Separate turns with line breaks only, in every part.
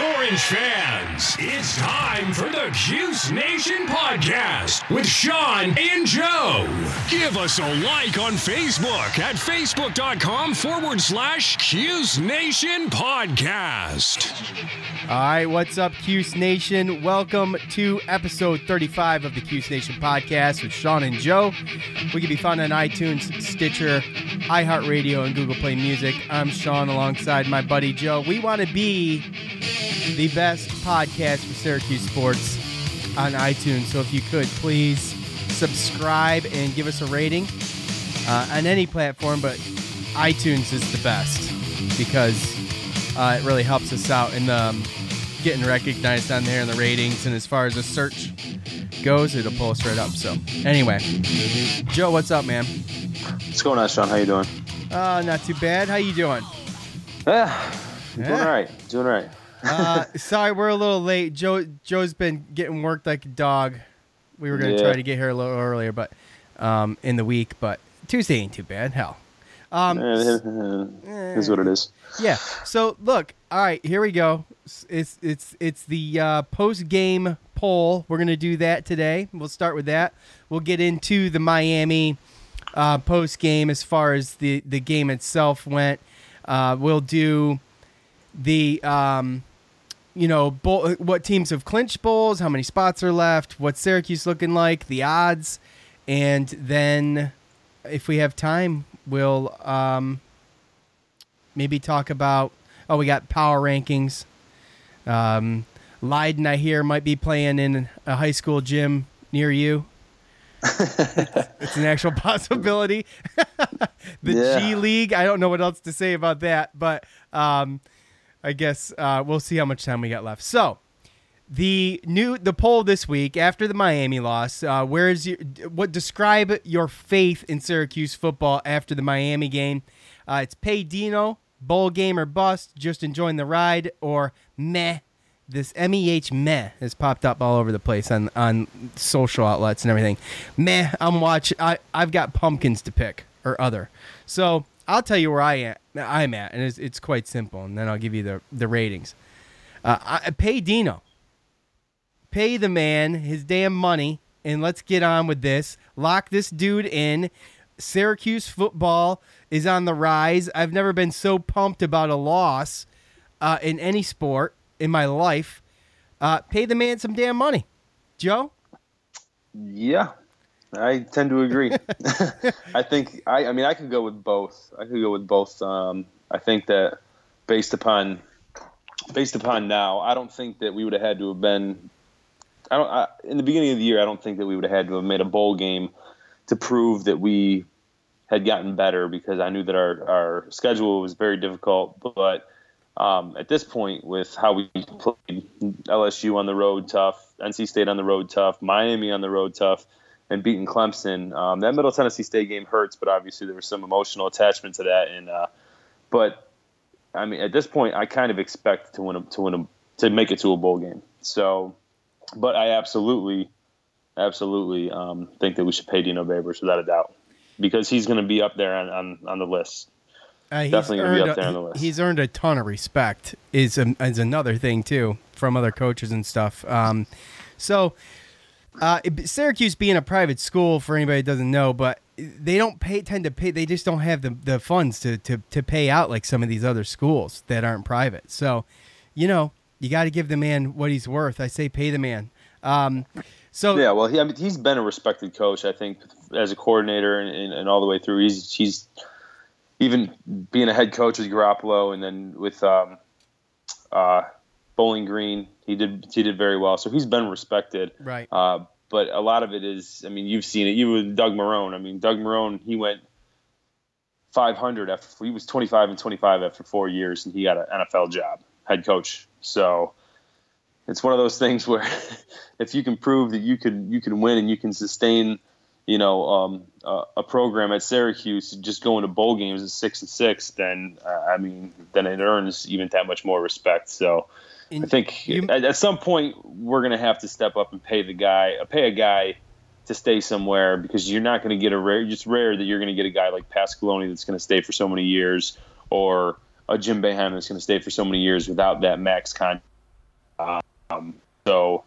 Orange fans! It's time for the Cuse Nation podcast with Sean and Joe. Give us a like on Facebook at facebook.com forward slash Cuse Nation podcast.
All right, what's up, Cuse Nation? Welcome to episode 35 of the Cuse Nation podcast with Sean and Joe. We can be found on iTunes, Stitcher, iHeartRadio, and Google Play Music. I'm Sean alongside my buddy Joe. We want to be the best podcast for Syracuse sports on iTunes. So if you could, please subscribe and give us a rating uh, on any platform, but iTunes is the best because uh, it really helps us out in um, getting recognized on there in the ratings. And as far as the search goes, it'll pull us right up. So anyway, Joe, what's up, man?
What's going on, Sean? How you doing?
Uh, not too bad. How you doing?
Yeah, doing
Yeah.
all right. Doing all right.
Uh, sorry, we're a little late. Joe Joe's been getting worked like a dog. We were gonna
Yeah.
try to get here a little earlier, but um, in the week. But Tuesday ain't too bad. Hell. Um,
Eh, is what it is.
yeah. So look, all right, here we go. It's it's it's the uh, post game poll. We're gonna do that today. We'll start with that. We'll get into the Miami uh, post game as far as the the game itself went. Uh, we'll do the um, you know bowl, what teams have clinched bowls, how many spots are left, what's Syracuse looking like, the odds, and then if we have time, we'll um, maybe talk about. Oh, we got power rankings. Um, Lydon, I hear, might be playing in a high school gym near you. it's an actual possibility. the
Yeah.
G League, I don't know what else to say about that, but um, I guess uh, we'll see how much time we got left. So, the new the poll this week after the Miami loss. Uh, where is your what? Describe your faith in Syracuse football after the Miami game. Uh, it's pay Dino, bowl game or bust, just enjoying the ride, or meh. This meh meh has popped up all over the place on on social outlets and everything. Meh, I'm watching. I I've got pumpkins to pick or other. So I'll tell you where I am. I'm at, and it's, it's quite simple. And then I'll give you the the ratings. Uh, I, pay Dino pay the man his damn money and let's get on with this. Lock this dude in. Syracuse football is on the rise. I've never been so pumped about a loss uh, in any sport in my life. Uh, pay the man some damn money. Joe?
Yeah, I tend to agree. I think I. I mean, I could go with both. I could go with both. Um, I think that based upon based upon now, I don't think that we would have had to have been. I don't. I, in the beginning of the year, I don't think that we would have had to have made a bowl game to prove that we had gotten better because I knew that our, our schedule was very difficult. But um, at this point, with how we played LSU on the road tough, NC State on the road tough, Miami on the road tough, and beating Clemson, um, that Middle Tennessee State game hurts. But obviously, there was some emotional attachment to that. And uh, but I mean, at this point, I kind of expect to win a, to win a, to make it to a bowl game. So, but I absolutely, absolutely um, think that we should pay Dino Babers without a doubt because he's going to be up there on, on, on the list.
Uh, he's
Definitely be up
a-
there on the list.
He's earned a ton of respect. Is um, is another thing too from other coaches and stuff. Um, so uh, Syracuse being a private school for anybody that doesn't know, but they don't pay tend to pay. They just don't have the, the funds to, to to pay out like some of these other schools that aren't private. So, you know, you got to give the man what he's worth. I say pay the man. Um, so
Yeah, well, he, I mean, he's been a respected coach, I think, as a coordinator and, and, and all the way through. He's he's even being a head coach with Garoppolo, and then with um, uh, Bowling Green, he did he did very well. So he's been respected.
Right.
Uh, but a lot of it is, I mean, you've seen it. You with Doug Marrone. I mean, Doug Marrone, he went 500 after he was 25 and 25 after four years, and he got an NFL job, head coach. So it's one of those things where if you can prove that you can you can win and you can sustain, you know, um, uh, a program at Syracuse just going to bowl games at six and six, then uh, I mean, then it earns even that much more respect. So. I think
you-
at, at some point we're going to have to step up and pay the guy, uh, pay a guy to stay somewhere because you're not going to get a rare. It's rare that you're going to get a guy like Pasqualoni that's going to stay for so many years, or a Jim Boeheim that's going to stay for so many years without that max contract. Um, so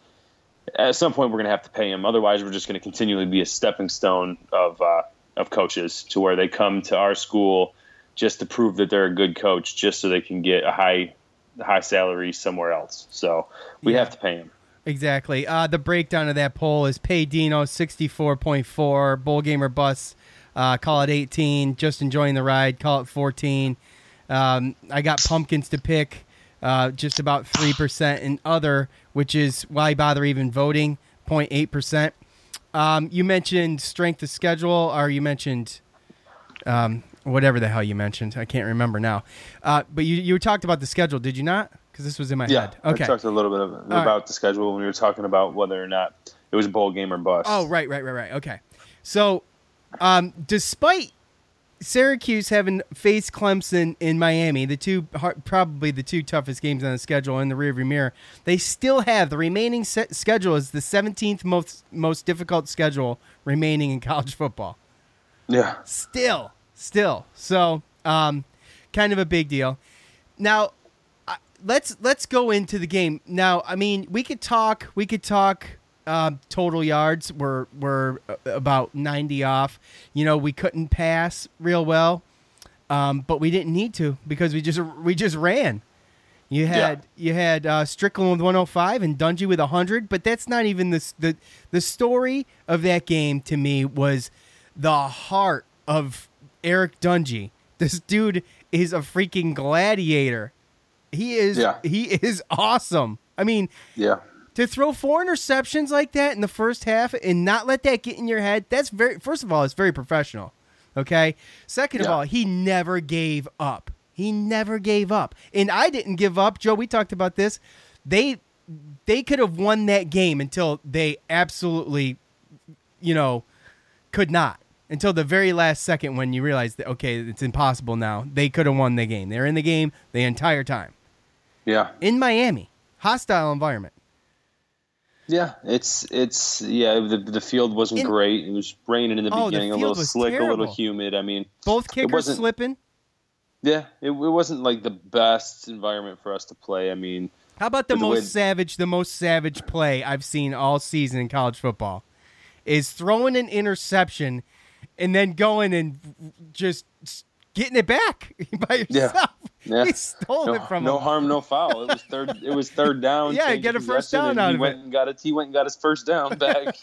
at some point we're going to have to pay him. Otherwise, we're just going to continually be a stepping stone of uh, of coaches to where they come to our school just to prove that they're a good coach, just so they can get a high high salary somewhere else. So we
Yeah.
have to pay him.
Exactly. Uh, the breakdown of that poll is pay Dino sixty four point four, bowl gamer bus, uh, call it eighteen, just enjoying the ride, call it fourteen. Um, I got pumpkins to pick, uh, just about three percent, and other, which is why bother even voting, 08 percent. Um, you mentioned strength of schedule, or you mentioned um, whatever the hell you mentioned. I can't remember now. Uh, but you you talked about the schedule, did you not? Because this was in my
Yeah,
head. Okay.
I talked a little bit of, about
right.
the schedule when we were talking about whether or not it was a bowl game or bust.
Oh, right, right, right, right. Okay. So, um, despite Syracuse having faced Clemson in Miami, the two probably the two toughest games on the schedule in the rearview mirror, they still have the remaining schedule is the 17th most most difficult schedule remaining in college football.
yeah,
Still, still. So, um, kind of a big deal. Now, let's let's go into the game. Now, I mean, we could talk. We could talk. Um, total yards were were uh, about ninety off. You know, we couldn't pass real well, um, but we didn't need to because we just we just ran. You had you had uh, Strickland with 105 and Dungy with 100, but that's not even the the the story of that game to me was the heart of Eric Dungy. This dude is a freaking gladiator. He is
Yeah.
he is awesome. I mean,
yeah,
to throw four interceptions like that in the first half and not let that get in your head, that's very first of all, it's very professional. Okay? Second of all, he never gave up. He never gave up. And I didn't give up. Joe, we talked about this. They they could have won that game until they absolutely you know could not. Until the very last second when you realize that okay, it's impossible now. They could have won the game. They're in the game the entire time.
yeah,
In Miami. Hostile environment.
yeah. It's it's yeah. The the field wasn't
In-
great. It was raining in the
Oh, the
beginning, a little slick, a little humid. I mean,
Both kickers slipping.
yeah, it, it wasn't like the best environment for us to play. I mean,
How about the
the
most savage, the most savage play I've seen all season in college football is throwing an interception and then going and just getting it back by yourself.
Yeah.
He stole
no,
it from
no
him.
harm, no foul. It was third. It was third down.
Yeah, get a first down out
he
of
went
it.
And got it. He went and got his first down back.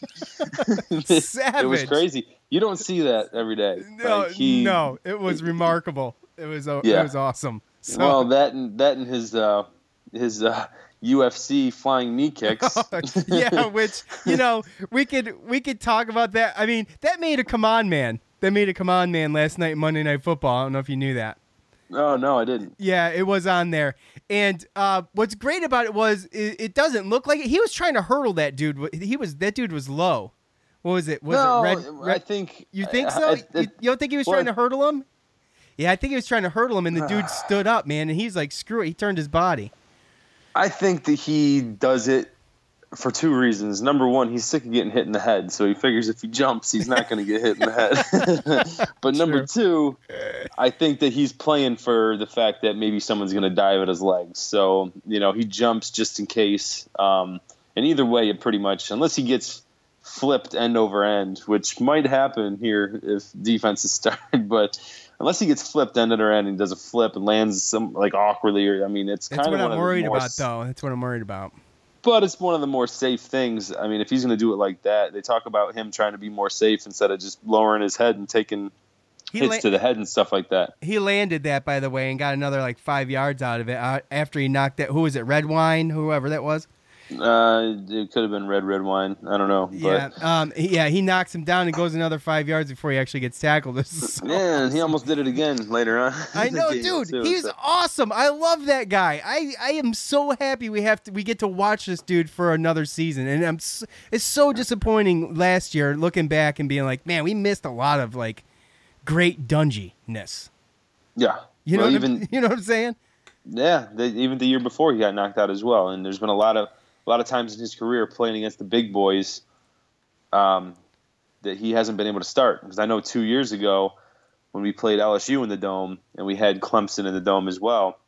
Savage. it was crazy. You don't see that every day.
No,
Like, he-
no, it was remarkable. It was uh, it was awesome. So,
Well, that and that and his uh, his uh, UFC flying knee kicks.
yeah, which you know we could we could talk about that. I mean, that made a come on man. That made a come on man last night Monday Night Football. I don't know if you knew that.
oh no, I didn't.
Yeah, it was on there. And uh, what's great about it was it, it doesn't look like it. He was trying to hurdle that dude. He was that dude was low. What was it? Was
no,
it red?
I
red
think
you think so?
I-
you, you don't think he was
well,
trying to hurdle him? Yeah, I think he was trying to hurdle him, and the dude stood up, man, and he's like, "Screw it!" He turned his body.
I think that he does it for two reasons. Number one, he's sick of getting hit in the head, so he figures if he jumps, he's not going to get hit in the head. but number two, I think that he's playing for the fact that maybe someone's going to dive at his legs. So you know, he jumps just in case. Um, and either way, it pretty much, unless he gets flipped end over end, which might happen here if defense is started, but. Unless he gets flipped end over end and does a flip and lands some like awkwardly, or I mean, it's
That's
kind
what
of one
I'm worried about, though. That's what I'm worried about.
but it's one of the more safe things. I mean, if he's going to do it like that, they talk about him trying to be more safe instead of just lowering his head and taking
He
hits
la-
to the head and stuff like that.
He landed that, by the way, and got another like five yards out of it uh, after he knocked that. Who was it? Redwine, whoever that was.
Uh, it could have been red, red wine. I don't know,
Yeah,
but
um, he- yeah. He knocks him down and goes another five yards before he actually gets tackled. So
man, he almost did it again later on.
I know, dude.
too,
He's
so-
awesome. I love that guy. I, I am so happy we have to we get to watch this dude for another season. And I'm s it's so disappointing last year looking back and being like, man, we missed a lot of like great Dungy-ness.
yeah.
You know,
well,
what I'm-
even
you know what I'm saying?
yeah, the, even the year before he got knocked out as well. And there's been a lot of a lot of times in his career playing against the big boys, um, that he hasn't been able to start. Because I know two years ago when we played LSU in the dome and we had Clemson in the dome as well,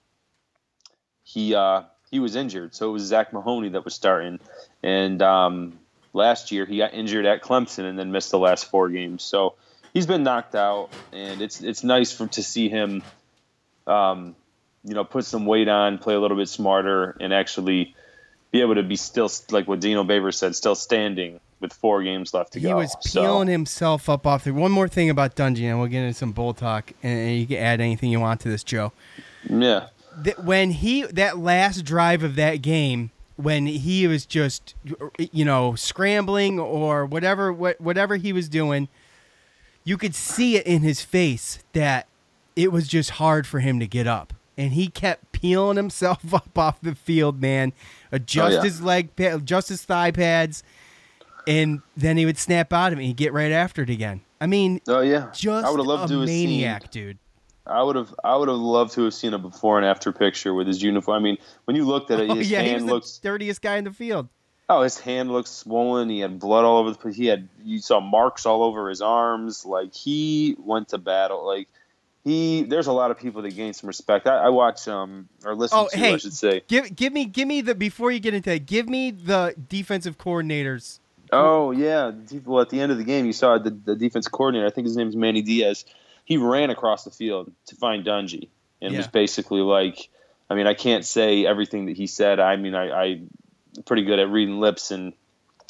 he uh, he was injured. So it was Zach Mahoney that was starting, and um, last year he got injured at Clemson and then missed the last four games. So he's been knocked out, and it's it's nice for to see him, um, you know, put some weight on, play a little bit smarter, and actually be able to be still like what Dino Baber said, still standing with four games left to
He
go.
He was
So-
peeling himself up off the. One more thing about Dungy, and we'll get into some bull talk, and you can add anything you want to this, Joe.
yeah,
that when he that last drive of that game when he was just you know scrambling or whatever what whatever he was doing you could see it in his face that it was just hard for him to get up and he kept peeling himself up off the field man adjust
Oh, yeah.
his leg adjust his thigh pads and then he would snap out of it and he'd get right after it again i mean
oh yeah.
just
I would have loved
a
to have seen
maniac dude
I would have I would have loved to have seen a before and after picture with his uniform. I mean, when you looked at it,
oh,
his
yeah he was
hand
the
looks
dirtiest guy in the field
oh, his hand looked swollen. He had blood all over the place. He had you saw marks all over his arms. Like he went to battle. Like he there's a lot of people that gain some respect. I, I watch um or listen
Oh,
to
hey.
I should say.
Give give me give me the before you get into that. Give me the defensive coordinators.
Oh yeah, well at the end of the game you saw the, the defense coordinator. I think his name is Manny Diaz. He ran across the field to find Dungy and
Yeah.
was basically like, I mean, I can't say everything that he said. I mean, I, I'm pretty good at reading lips and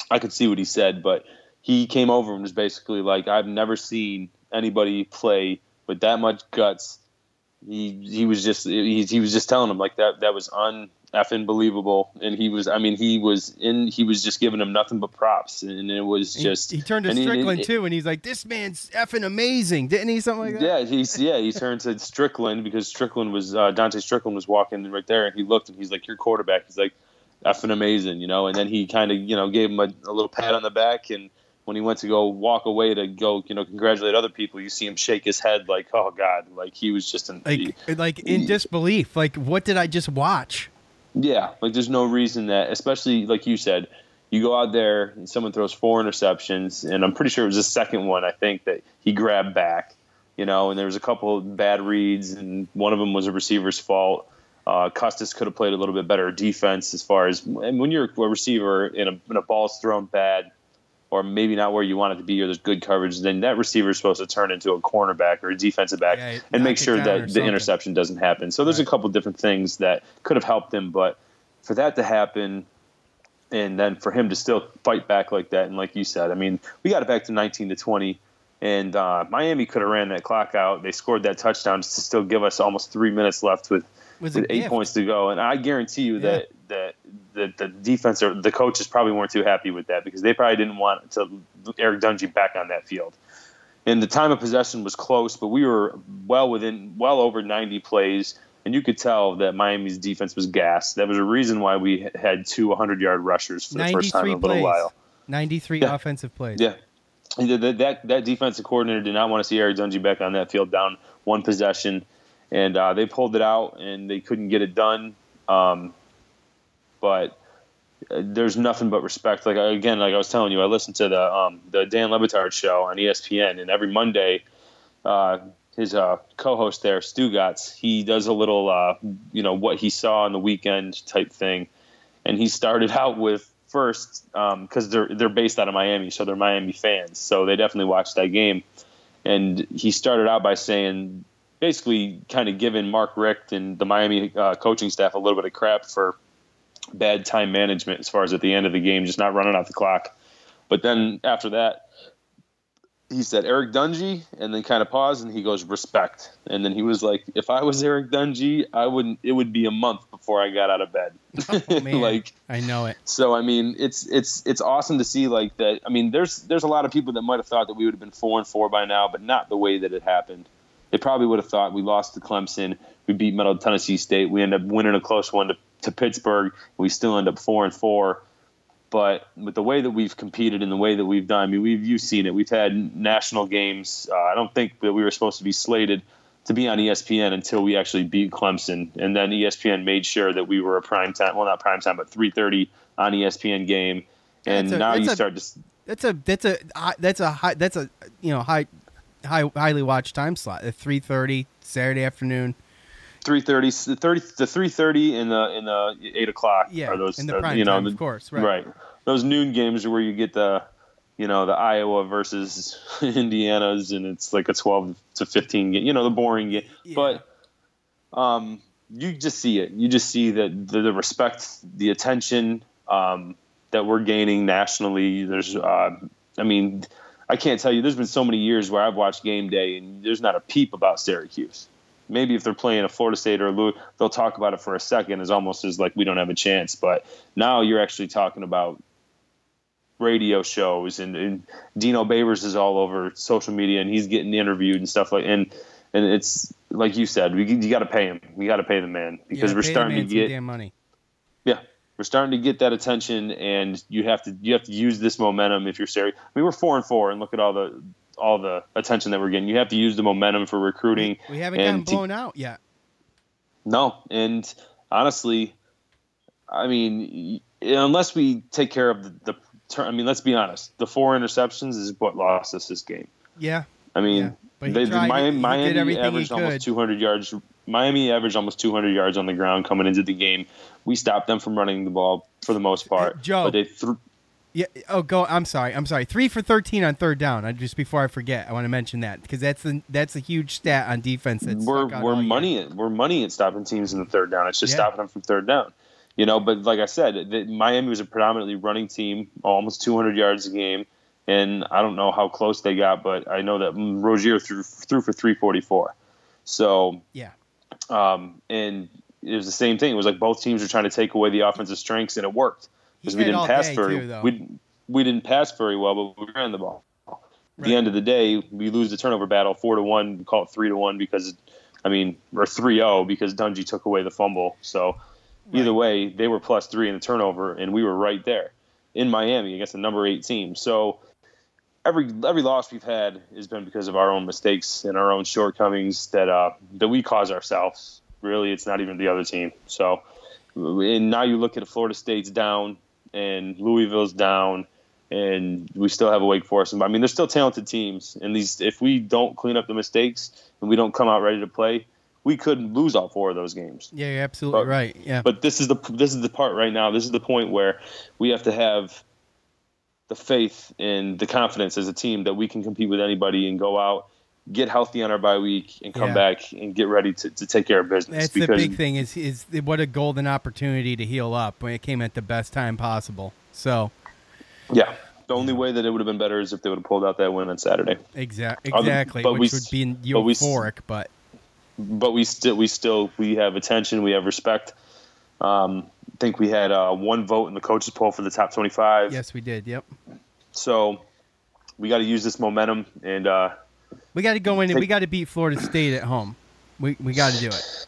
I could see what he said, but he came over and was basically like, I've never seen anybody play with that much guts. He he was just he, he was just telling him like that that was un effing believable, and he was I mean he was in he was just giving him nothing but props, and it was
He-
just
he, turned to
and he-
Strickland too, and he's like, "This man's effing amazing, didn't he?" Something like that.
Yeah, he's yeah he turned to Strickland because Strickland was uh, Dontae Strickland was walking right there, and he looked and he's like, "Your quarterback." He's like, "Effing amazing," you know. And then he kind of you know gave him a, a little pat on the back, and when he went to go walk away to go you know congratulate other people, you see him shake his head like, "Oh God!" Like he was just an
Like like in disbelief. Like, what did I just watch?
Yeah, like there's no reason that, especially like you said, you go out there and someone throws four interceptions, and I'm pretty sure it was the second one I think that he grabbed back, you know, and there was a couple of bad reads, and one of them was a receiver's fault. Uh, Custis could have played a little bit better defense as far as and when you're a receiver and a, and a ball's thrown bad, or maybe not where you want it to be, or there's good coverage, then that receiver is supposed to turn into a cornerback or a defensive back
Yeah,
and make sure that the interception doesn't happen. So there's a
Right.
couple different things that could have helped him, but for that to happen, and then for him to still fight back like that, and like you said, I mean, we got it back to 19 to 20, and uh, Miami could have ran that clock out. They scored that touchdown to still give us almost three minutes left with
a
with eight
gift.
points to go, and I guarantee you that that that the defense or the coaches probably weren't too happy with that because they probably didn't want to Eric Dungy back on that field. And the time of possession was close, but we were well within well over 90 plays, and you could tell that Miami's defense was gassed. That was a reason why we had two 100 yard rushers for the first time in a little
plays.
while.
93
Yeah.
offensive plays.
Yeah. And That, that that defensive coordinator did not want to see Eric Dungy back on that field down one possession, and uh, they pulled it out and they couldn't get it done. Um, but uh, there's nothing but respect. Like again, like I was telling you, I listened to the um, the Dan Le Batard show on ESPN, and every Monday, uh, his uh, co-host there, Stugotz, he does a little, uh, you know, what he saw on the weekend type thing, and he started out with first because they're they're based out of Miami, so they're Miami fans, so they definitely watched that game, and he started out by saying. Basically, kind of giving Mark Richt and the Miami uh, coaching staff a little bit of crap for bad time management as far as at the end of the game, just not running out the clock. But then after that, he said Eric Dungy, and then kind of paused, and he goes respect, and then he was like, "If I was Eric Dungy, I wouldn't. It would be a month before I got out of bed."
Oh,
like,
I know it.
so I mean, it's it's it's awesome to see like that. I mean, there's there's a lot of people that might have thought that we would have been four and four by now, but not the way that it happened. They probably would have thought we lost to Clemson, we beat Middle Tennessee State, we end up winning a close one to, to Pittsburgh, we still end up four and four. But with the way that we've competed and the way that we've done, I mean, we've you've seen it. We've had national games. Uh, I don't think that we were supposed to be slated to be on ESPN until we actually beat Clemson, and then ESPN made sure that we were a prime time, well, not prime time, but 3:30 on E ESPN game. And
a-
now you
a-
start to
That's a that's a that's a high that's a you know high high highly watched time slot at three thirty Saturday afternoon.
3:30, the 30, the 3:30 and the in the eight o'clock.
Yeah,
are those
in the
uh,
prime
you know
time, of course, right.
Those noon games are where you get the you know the Iowa versus Indiana's, and it's like a 12 to 15 game. You know the boring game,
Yeah.
but um, you just see it. You just see that the, the respect, the attention um, that we're gaining nationally. There's, uh, I mean, I can't tell you. There's been so many years where I've watched game day, and there's not a peep about Syracuse. Maybe if they're playing a Florida State or a Louis, they'll talk about it for a second, as almost as like we don't have a chance. But now you're actually talking about radio shows, and, and Dino Babers is all over social media, and he's getting interviewed and stuff like. And and it's like you said, we you got to pay him. We got to pay the man because we're starting to get
damn money.
yeah, we're starting to get that attention, and you have to you have to use this momentum if you're serious. I mean, we're four and four, and look at all the all the attention that we're getting. You have to use the momentum for recruiting.
We haven't gotten
and to-
blown out yet.
no, and honestly, I mean, unless we take care of the, the I mean, let's be honest. The four interceptions is what lost us this game.
Yeah,
I mean,
Yeah,
they,
tried.
Miami, Miami averaged almost 200 yards. Miami averaged almost 200 yards on the ground coming into the game. We stopped them from running the ball for the most part.
Joe.
but they threw.
Yeah. Oh, go. I'm sorry. I'm sorry. Three for thirteen on third down. I just before I forget, I want to mention that because that's the that's a huge stat on defense. That's
we're we're money at we're money at stopping teams in the third down. It's just
Yeah.
stopping them from third down. You know, but like I said, the, Miami was a predominantly running team, almost 200 yards a game, and I don't know how close they got, but I know that Rosier threw threw for 344. So,
Yeah.
um, and it was the same thing. It was like both teams were trying to take away the offensive strengths, and it worked because we didn't pass very
too,
we we didn't pass very well, but we ran the ball. At
Right.
the end of the day, we lose the turnover battle four to one. We call it three to one because, I mean, or 3-0 because Dungy took away the fumble. So either way, they were plus three in the turnover, and we were right there in Miami against the number eight team. So every every loss we've had has been because of our own mistakes and our own shortcomings that uh, that we cause ourselves. Really, it's not even the other team. So, and now you look at Florida State's down and Louisville's down, and we still have a Wake Forest. And I mean, they're still talented teams, and these if we don't clean up the mistakes and we don't come out ready to play, we could lose all four of those games.
Yeah, you're absolutely
But-
right. Yeah.
But this is the this is the part right now. This is the point where we have to have the faith and the confidence as a team that we can compete with anybody and go out, get healthy on our bye week, and come
Yeah.
back and get ready to, to take care of business.
That's the big thing is is what a golden opportunity to heal up when it came at the best time possible. So
yeah, the only way that it would have been better is if they would have pulled out that win on Saturday.
Exactly.
Other-
exactly,
but we
which
s-
would be
but we
euphoric, but
but we still we still we have attention, we have respect. Um, I think we had uh, one vote in the coaches poll for the top twenty-five.
yes, we did. Yep.
So we got to use this momentum and. Uh,
We got to go in and
Take-
we got to beat Florida State at home. We we got to do it.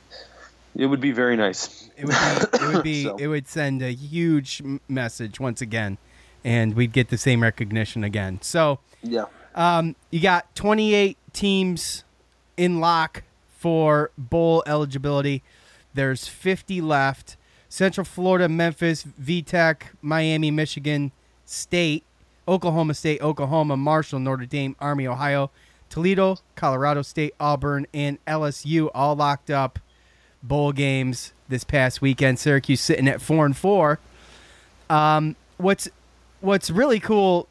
it would be very nice.
It would be it would be
So-
it would send a huge message once again, and we'd get the same recognition again. So
Yeah.
um, you got 28 teams in lock for bowl eligibility. There's 50 left. Central Florida, Memphis, VTech, Miami, Michigan State, Oklahoma State, Oklahoma, Marshall, Notre Dame, Army, Ohio, Toledo, Colorado State, Auburn, and LSU all locked up bowl games this past weekend. Syracuse sitting at four and four. Um, what's what's really cool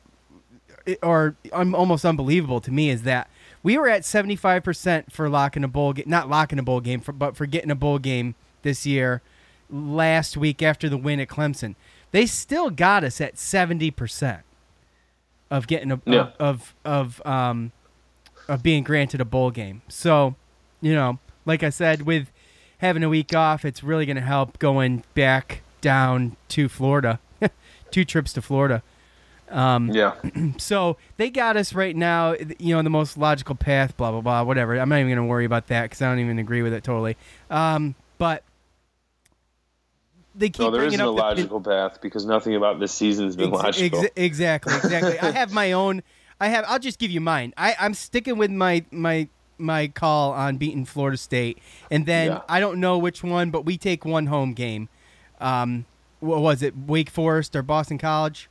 or um, almost unbelievable to me is that we were at 75% for locking a bowl game, not locking a bowl game, for, but for getting a bowl game this year last week after the win at Clemson. They still got us at 70%. of getting a
Yeah.
of of um of being granted a bowl game. So, you know, like I said, with having a week off, it's really going to help going back down to Florida, two trips to Florida. Um,
Yeah.
so they got us right now, you know, the most logical path, blah blah blah, whatever. I'm not even going to worry about that because I don't even agree with it totally. Um, but they keep
No, there isn't
up
a
the-
logical path because nothing about this season has been
Ex-
logical.
ex- exactly, exactly. I have my own. I have. I'll just give you mine. I, I'm sticking with my my my call on beating Florida State, and then
Yeah.
I don't know which one, but we take one home game. Um, what was it? Wake Forest or Boston College?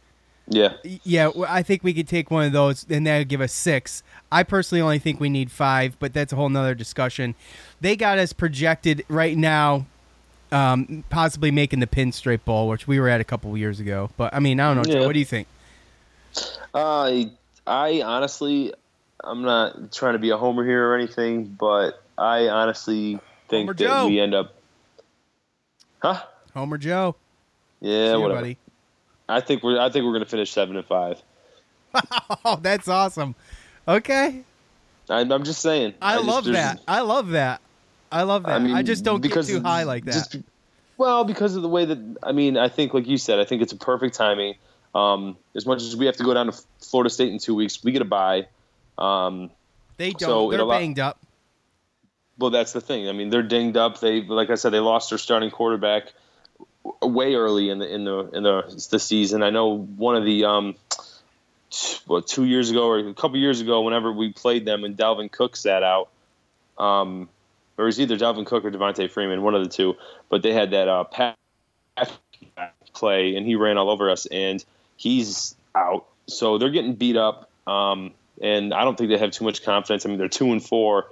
yeah.
Yeah, I think we could take one of those, and that would give us six. I personally only think we need five, but that's a whole nother discussion. They got us projected right now, um, possibly making the Pinstripe Bowl, which we were at a couple of years ago. But I mean, I don't know. Joe, what do you think?
I I honestly, I'm not trying to be a homer here or anything, but I honestly think
Homer
that
Joe.
we end up. Huh?
Homer Joe.
Yeah,
See
whatever.
buddy.
I think we're I think we're gonna finish seven and five.
Oh, that's awesome. Okay,
I, I'm just saying.
I,
just-
love
there's-
that. I love that. I love that. I,
mean, I
just don't get too high like that.
just- well, because of the way that I mean, I think like you said, I think it's a perfect timing. Um, as much as we have to go down to Florida State in two weeks, we get a bye. Um,
they don't.
so
They're
allow-
banged up.
well, that's the thing. I mean, they're dinged up. They, like I said, they lost their starting quarterback way early in the in the in the the season. I know one of the um, t- what two years ago or a couple years ago, whenever we played them and Dalvin Cook sat out, um, or it was either Dalvin Cook or Devonta Freeman, one of the two. But they had that uh, pass play, and he ran all over us, and he's out. So they're getting beat up, um, and I don't think they have too much confidence. I mean, they're two and four,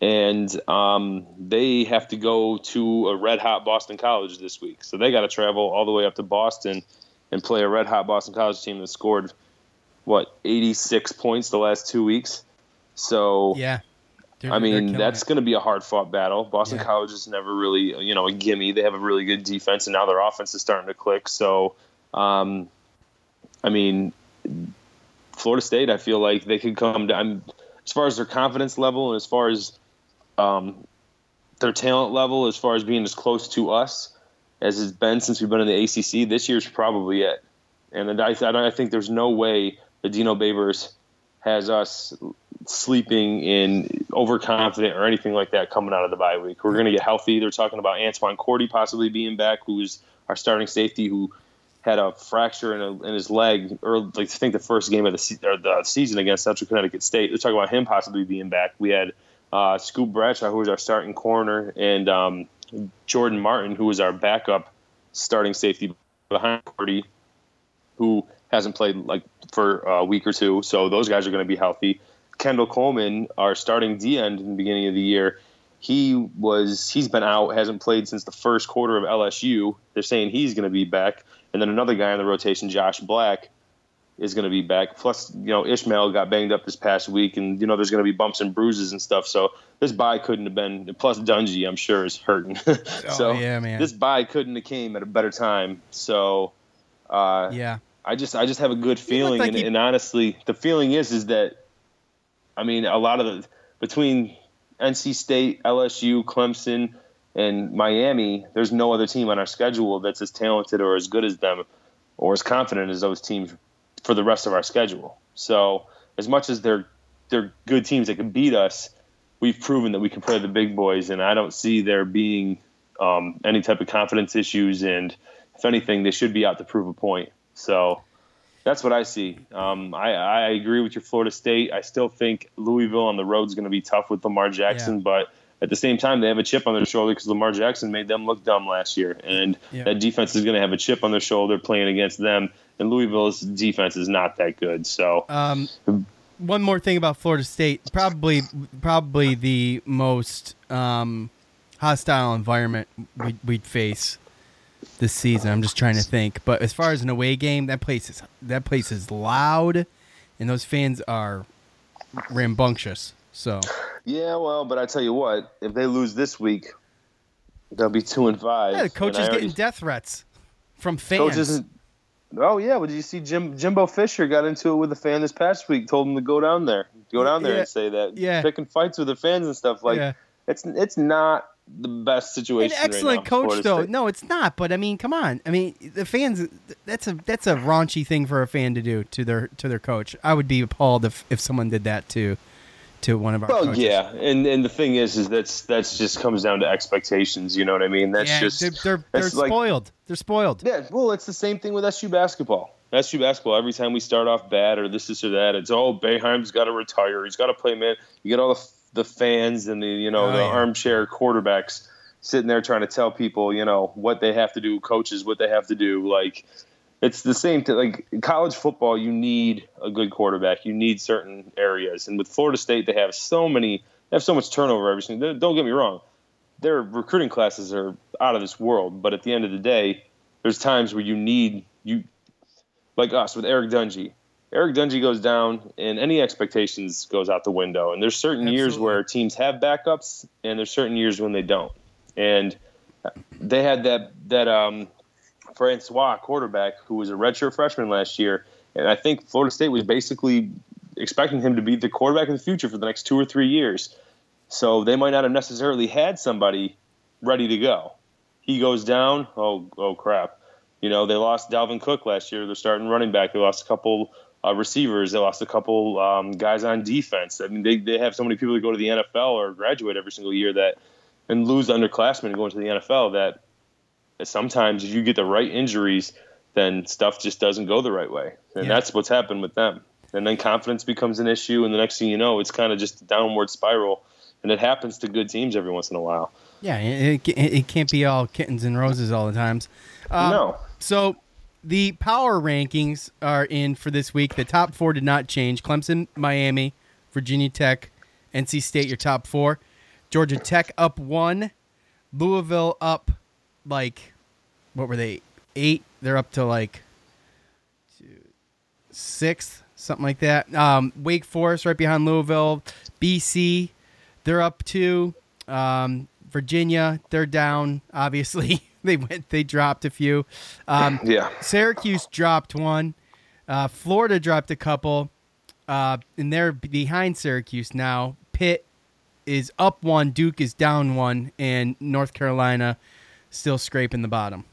and um, they have to go to a red hot Boston College this week. So they got to travel all the way up to Boston and play a red hot Boston College team that scored what 86 points the last two weeks. So
Yeah. They're-
I mean, that's going to be a hard fought battle. Boston
Yeah.
College is never really, you know, a gimme. They have a really good defense, and now their offense is starting to click. So, um, I mean, Florida State, I feel like they could come down as far as their confidence level and as far as um, their talent level, as far as being as close to us as it's been since we've been in the ACC. This year's probably it. And I, I think there's no way that Dino Babers has us sleeping in overconfident or anything like that coming out of the bye week. We're going to get healthy. They're talking about Antoine Cordy possibly being back, who's our starting safety who had a fracture in, a, in his leg, or like I think the first game of the, se- the season against Central Connecticut State. They're talking about him possibly being back. We had uh, Scoop Bradshaw, who was our starting corner, and um, Jordan Martin, who was our backup starting safety behind Cordy, who hasn't played like for a week or two. So those guys are going to be healthy. Kendall Coleman, our starting D end in the beginning of the year, he was he's been out, hasn't played since the first quarter of LSU. They're saying he's going to be back, and then another guy in the rotation, Josh Black, is going to be back. Plus, you know, Ishmael got banged up this past week, and you know there's going to be bumps and bruises and stuff. So this bye couldn't have been. Plus, Dungy, I'm sure, is hurting. so
Oh, yeah, man.
this bye couldn't have came at a better time. So. Uh,
Yeah.
I just I just have a good feeling,
like
and,
he-
and honestly, the feeling is is that, I mean, a lot of the between NC State, LSU, Clemson, and Miami, there's no other team on our schedule that's as talented or as good as them, or as confident as those teams for the rest of our schedule. So as much as they're they're good teams that can beat us, we've proven that we can play the big boys, and I don't see there being um, any type of confidence issues. And if anything, they should be out to prove a point. So that's what I see. Um, I, I agree with your Florida State. I still think Louisville on the road is going to be tough with Lamar Jackson,
Yeah.
but at the same time, they have a chip on their shoulder because Lamar Jackson made them look dumb last year, and
Yeah.
that defense is going to have a chip on their shoulder playing against them. And Louisville's defense is not that good. So
Um, one more thing about Florida State, probably probably the most um, hostile environment we'd, we'd face this season. I'm just trying to think, but as far as an away game, that place is that place is loud, and those fans are rambunctious. So
yeah, well, but I tell you what, if they lose this week, they'll be two and five.
yeah, the coach is
already-
getting death threats from fans.
coach isn't Oh yeah, well, did you see Jim Jimbo Fisher got into it with a fan this past week? Told him to go down there, go down there
Yeah.
and say that.
Yeah.
picking fights with the fans and stuff. Like
Yeah.
it's it's not the best
An
situation. right
excellent
now
coach, though.
State.
No, it's not. But I mean, come on. I mean, the fans. That's a that's a raunchy thing for a fan to do to their to their coach. I would be appalled if if someone did that to to one of our.
Well,
coaches.
yeah, and and the thing is, is that's that's just comes down to expectations. You know what I mean? That's
Yeah,
just
they're they're, they're
like-
spoiled. They're spoiled.
Yeah, well, it's the same thing with SU basketball. SU basketball. Every time we start off bad or this, this or that, it's oh Boeheim's got to retire. He's got to play man. You get all the the fans and the you know
Oh,
the
yeah.
armchair quarterbacks sitting there trying to tell people you know what they have to do, coaches what they have to do. Like it's the same thing. Like college football, you need a good quarterback. You need certain areas, and with Florida State, they have so many. They have so much turnover every single. Don't get me wrong their recruiting classes are out of this world. But at the end of the day, there's times where you need you, like us with Eric Dungy. Eric Dungy goes down, and any expectations goes out the window. And there's certain years where teams have backups, and there's certain years when they don't. And they had that that um, Francois quarterback who was a redshirt freshman last year, and I think Florida State was basically expecting him to be the quarterback in the future for the next two or three years. So they might not have necessarily had somebody ready to go. He goes down. Oh, oh crap! You know they lost Dalvin Cook last year. They're starting running back. They lost a couple uh, receivers. They lost a couple um, guys on defense. I mean, they, they have so many people that go to the NFL or graduate every single year that and lose underclassmen going to the NFL that sometimes if you get the right injuries, then stuff just doesn't go the right way. And
Yeah.
that's what's happened with them. And then confidence becomes an issue, and the next thing you know, it's kind of just a downward spiral. And it happens to good teams every once in a while.
Yeah, it, it, it can't be all kittens and roses all the times. Um,
no.
So the power rankings are in for this week. The top four did not change. Clemson, Miami, Virginia Tech, NC State, your top four. Georgia Tech up one. Louisville up like what were they? Eight. They're up to like sixth, something like that. Um, Wake Forest right behind Louisville. BC, they're up to Um, Virginia, they're down. Obviously, they went. They dropped a few. Um,
Yeah.
Syracuse dropped one. Uh, Florida dropped a couple. Uh, and they're behind Syracuse now. Pitt is up one. Duke is down one, and North Carolina still scraping the bottom.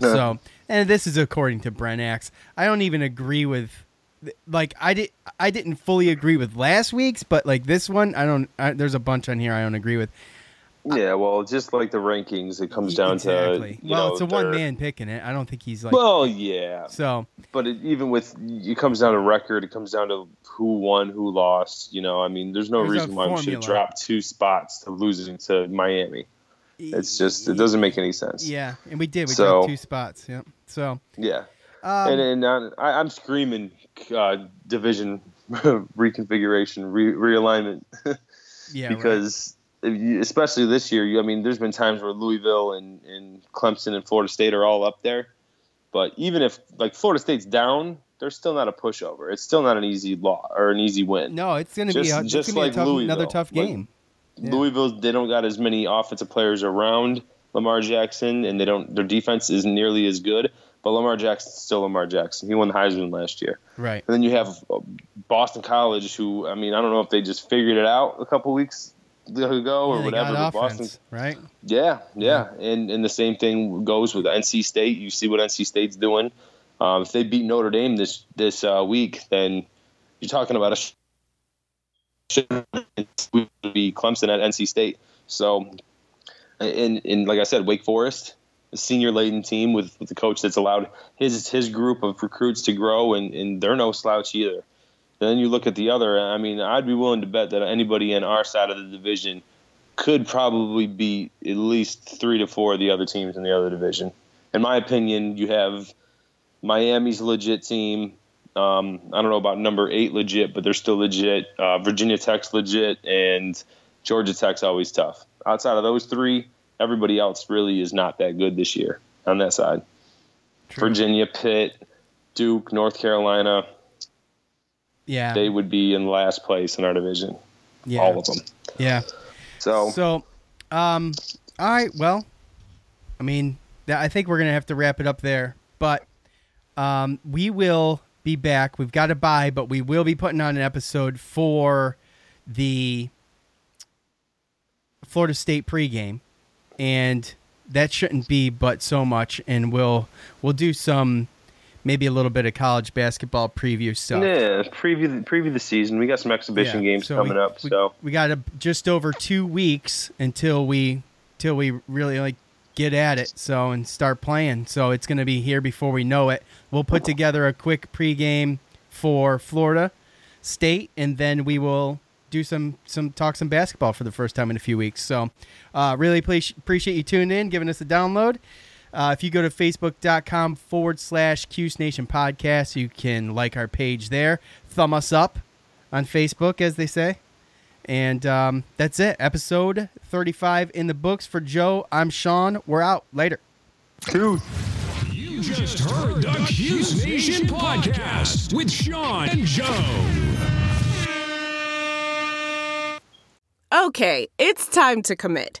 Yeah.
So, and this is according to Brent Axe. I don't even agree with, like, I did. I didn't fully agree with last week's, but like this one, I don't. I, there's a bunch on here I don't agree with.
Yeah, well, just like the rankings, it comes down
exactly.
to. you
well,
know,
it's a one man picking it. I don't think he's like.
Well, yeah.
so
But it, even with it comes down to record. It comes down to who won, who lost. You know, I mean, there's no
There's
reason why we should drop two spots to losing to Miami. It's just it doesn't make any sense.
Yeah, and we did. We
So-
dropped two spots. Yeah. So
Yeah.
um,
and and I, I'm screaming uh, division reconfiguration, re- realignment
yeah, right.
because if you- especially this year, you, I mean, there's been times where Louisville and, and Clemson and Florida State are all up there, but even if like Florida State's down, they're still not a pushover. It's still not an easy law or an easy win.
no, it's gonna be
just-
a,
just
gonna be a
like
tough, another tough
Like-
game. Yeah.
Louisville, they don't got as many offensive players around Lamar Jackson, and they don't. Their defense isn't nearly as good. But Lamar Jackson's still Lamar Jackson. He won the Heisman last year.
right.
And then you have uh, Boston College, who I mean, I don't know if they just figured it out a couple weeks ago or
Yeah,
whatever. but
offense,
Boston,
right?
yeah, yeah, and and the same thing goes with NC State. You see what NC State's doing. Um, if they beat Notre Dame this this uh, week, then you're talking about a should be Clemson at NC State. So, and and like I said, Wake Forest, a senior laden team with, with the coach that's allowed his his group of recruits to grow, and, and they're no slouch either. Then you look at the other. I mean, I'd be willing to bet that anybody in our side of the division could probably beat at least three to four of the other teams in the other division. In my opinion, you have Miami's legit team. Um, I don't know about number eight legit, but they're still legit. Uh, Virginia Tech's legit, and Georgia Tech's always tough. Outside of those three, everybody else really is not that good this year on that side.
True.
Virginia, Pitt, Duke, North Carolina,
Yeah.
they would be in last place in our division.
yeah.
All of them.
Yeah.
So,
So, um, all right. Well, I mean, I think we're gonna have to wrap it up there. But um, we will be back. We've got to buy, but we will be putting on an episode for the Florida State pregame, and that shouldn't be but so much. And we'll we'll do some maybe a little bit of college basketball preview stuff.
Yeah, preview preview the season. We got some exhibition
Yeah,
games
so
coming
we-
up.
we,
So
we got a, just over two weeks until we till we really like get at it. So and start playing. So it's going to be here before we know it. We'll put together a quick pregame for Florida State, and then we will do some some talk some basketball for the first time in a few weeks. So uh, really appreciate appreciate you tuning in, giving us a download. Uh, if you go to facebook.com forward slash Cuse Nation podcast, you can like our page there. Thumb us up on Facebook, as they say. And um, that's it. Episode 35 in the books for Joe. I'm Sean. We're out. Later.
You just heard the Cuse Nation podcast with Sean and Joe.
Okay, it's time to commit.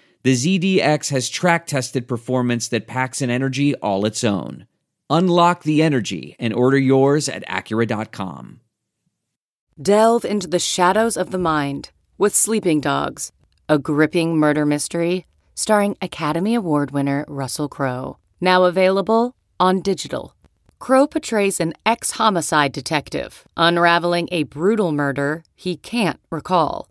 the ZDX has track tested performance that packs an energy all its own. Unlock the energy and order yours at Acura.com.
Delve into the shadows of the mind with Sleeping Dogs, a gripping murder mystery starring Academy Award winner Russell Crowe. Now available on digital. Crowe portrays an ex homicide detective unraveling a brutal murder he can't recall.